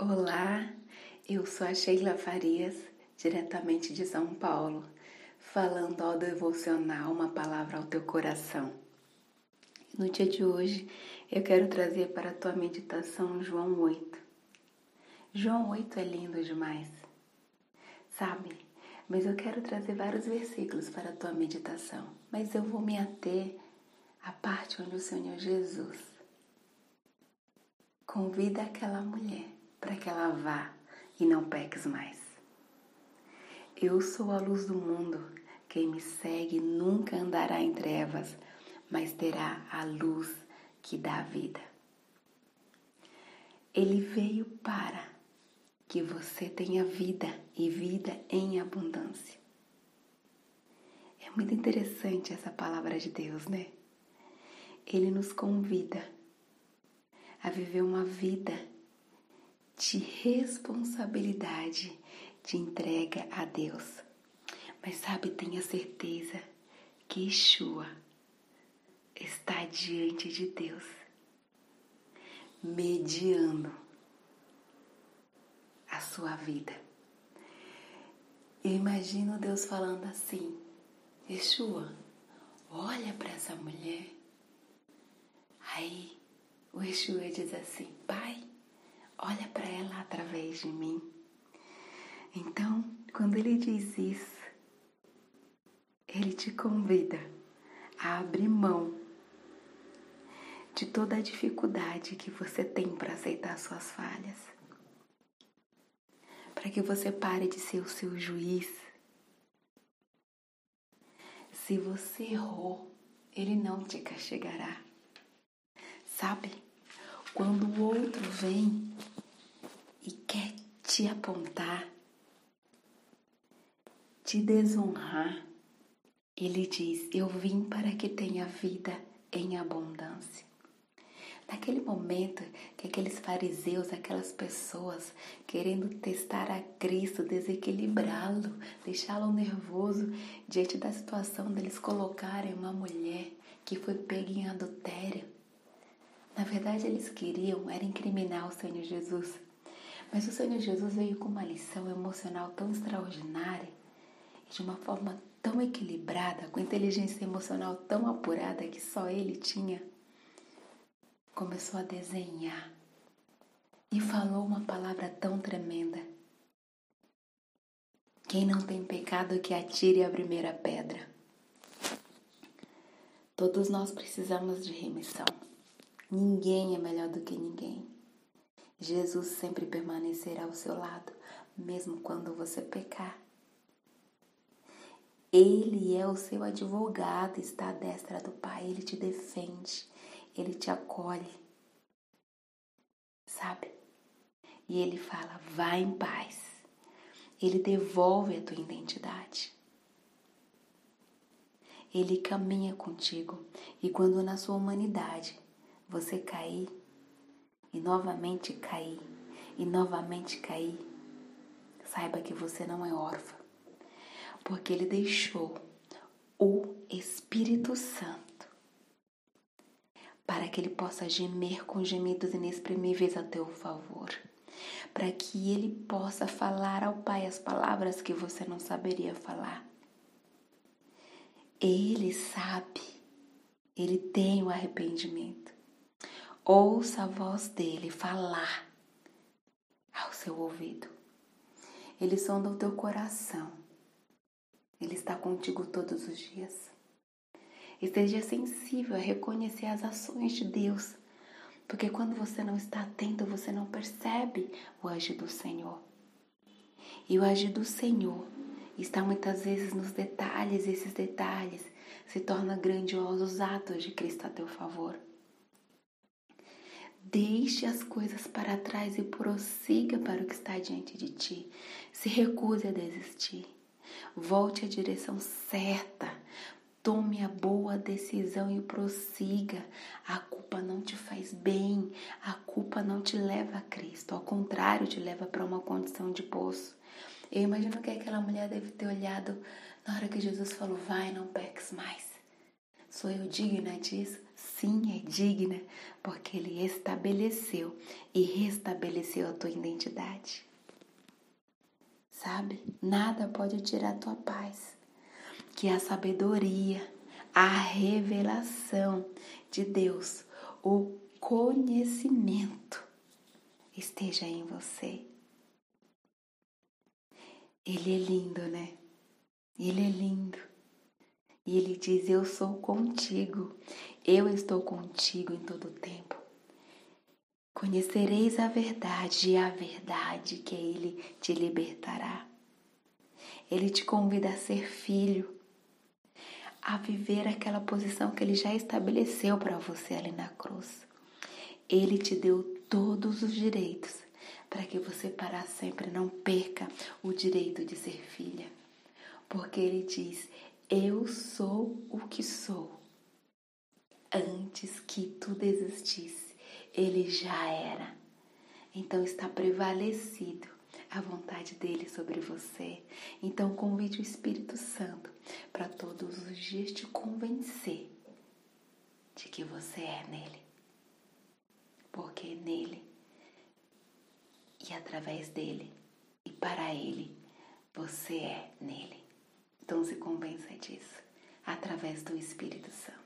Olá, eu sou a Sheila Farias, diretamente de São Paulo, falando ao devocional uma palavra ao teu coração. No dia de hoje, eu quero trazer para a tua meditação João 8. João 8 é lindo demais, sabe? Mas eu quero trazer vários versículos para a tua meditação, mas eu vou me ater à parte onde o Senhor Jesus convida aquela mulher para que ela vá e não peques mais. Eu sou a luz do mundo. Quem me segue nunca andará em trevas, mas terá a luz que dá vida. Ele veio para que você tenha vida e vida em abundância. É muito interessante essa palavra de Deus, né? Ele nos convida a viver uma vida de responsabilidade, de entrega a Deus. Mas sabe, tenha certeza que Yeshua está diante de Deus, mediando a sua vida. Eu imagino Deus falando assim: Yeshua, olha para essa mulher. Aí o Yeshua diz assim: Pai, olha para ela através de mim. Então, quando ele diz isso, ele te convida a abrir mão de toda a dificuldade que você tem para aceitar suas falhas. Para que você pare de ser o seu juiz. Se você errou, ele não te castigará. Sabe? Quando o outro vem te apontar, te desonrar, ele diz: Eu vim para que tenha vida em abundância. Naquele momento que aqueles fariseus, aquelas pessoas querendo testar a Cristo, desequilibrá-lo, deixá-lo nervoso diante da situação deles colocarem uma mulher que foi pega em adultério na verdade, eles queriam era incriminar o Senhor Jesus. Mas o Senhor Jesus veio com uma lição emocional tão extraordinária e de uma forma tão equilibrada, com inteligência emocional tão apurada que só ele tinha. Começou a desenhar e falou uma palavra tão tremenda. Quem não tem pecado que atire a primeira pedra. Todos nós precisamos de remissão. Ninguém é melhor do que ninguém. Jesus sempre permanecerá ao seu lado, mesmo quando você pecar. Ele é o seu advogado, está à destra do Pai, ele te defende, ele te acolhe. Sabe? E ele fala: vá em paz. Ele devolve a tua identidade. Ele caminha contigo e quando na sua humanidade você cair e novamente cair e novamente cair, saiba que você não é órfã, porque Ele deixou o Espírito Santo para que Ele possa gemer com gemidos inexprimíveis a teu favor, para que Ele possa falar ao Pai as palavras que você não saberia falar. Ele sabe, Ele tem o arrependimento. Ouça a voz dele falar ao seu ouvido. Ele sonda o teu coração. Ele está contigo todos os dias. Esteja sensível a reconhecer as ações de Deus, porque quando você não está atento, você não percebe o agir do Senhor. E o agir do Senhor está muitas vezes nos detalhes, e esses detalhes se tornam grandiosos atos de Cristo a teu favor. Deixe as coisas para trás e prossiga para o que está diante de ti. Se recuse a desistir. Volte à direção certa. Tome a boa decisão e prossiga. A culpa não te faz bem. A culpa não te leva a Cristo. Ao contrário, te leva para uma condição de poço. Eu imagino que aquela mulher deve ter olhado na hora que Jesus falou: Vai, não peques mais. Sou eu digna disso? Sim é digna, porque Ele estabeleceu e restabeleceu a tua identidade. Sabe? Nada pode tirar a tua paz. Que a sabedoria, a revelação de Deus, o conhecimento esteja em você. Ele é lindo, né? Ele é lindo. E ele diz: Eu sou contigo, eu estou contigo em todo o tempo. Conhecereis a verdade e a verdade que ele te libertará. Ele te convida a ser filho, a viver aquela posição que ele já estabeleceu para você ali na cruz. Ele te deu todos os direitos para que você para sempre não perca o direito de ser filha. Porque ele diz: Eu sou o que sou. Antes que tudo existisse ele já era. Então está prevalecido a vontade dele sobre você. Então convide o Espírito Santo para todos os dias te convencer de que você é nele. Porque nele e através dele e para ele você é nele. Então se convença disso através do Espírito Santo.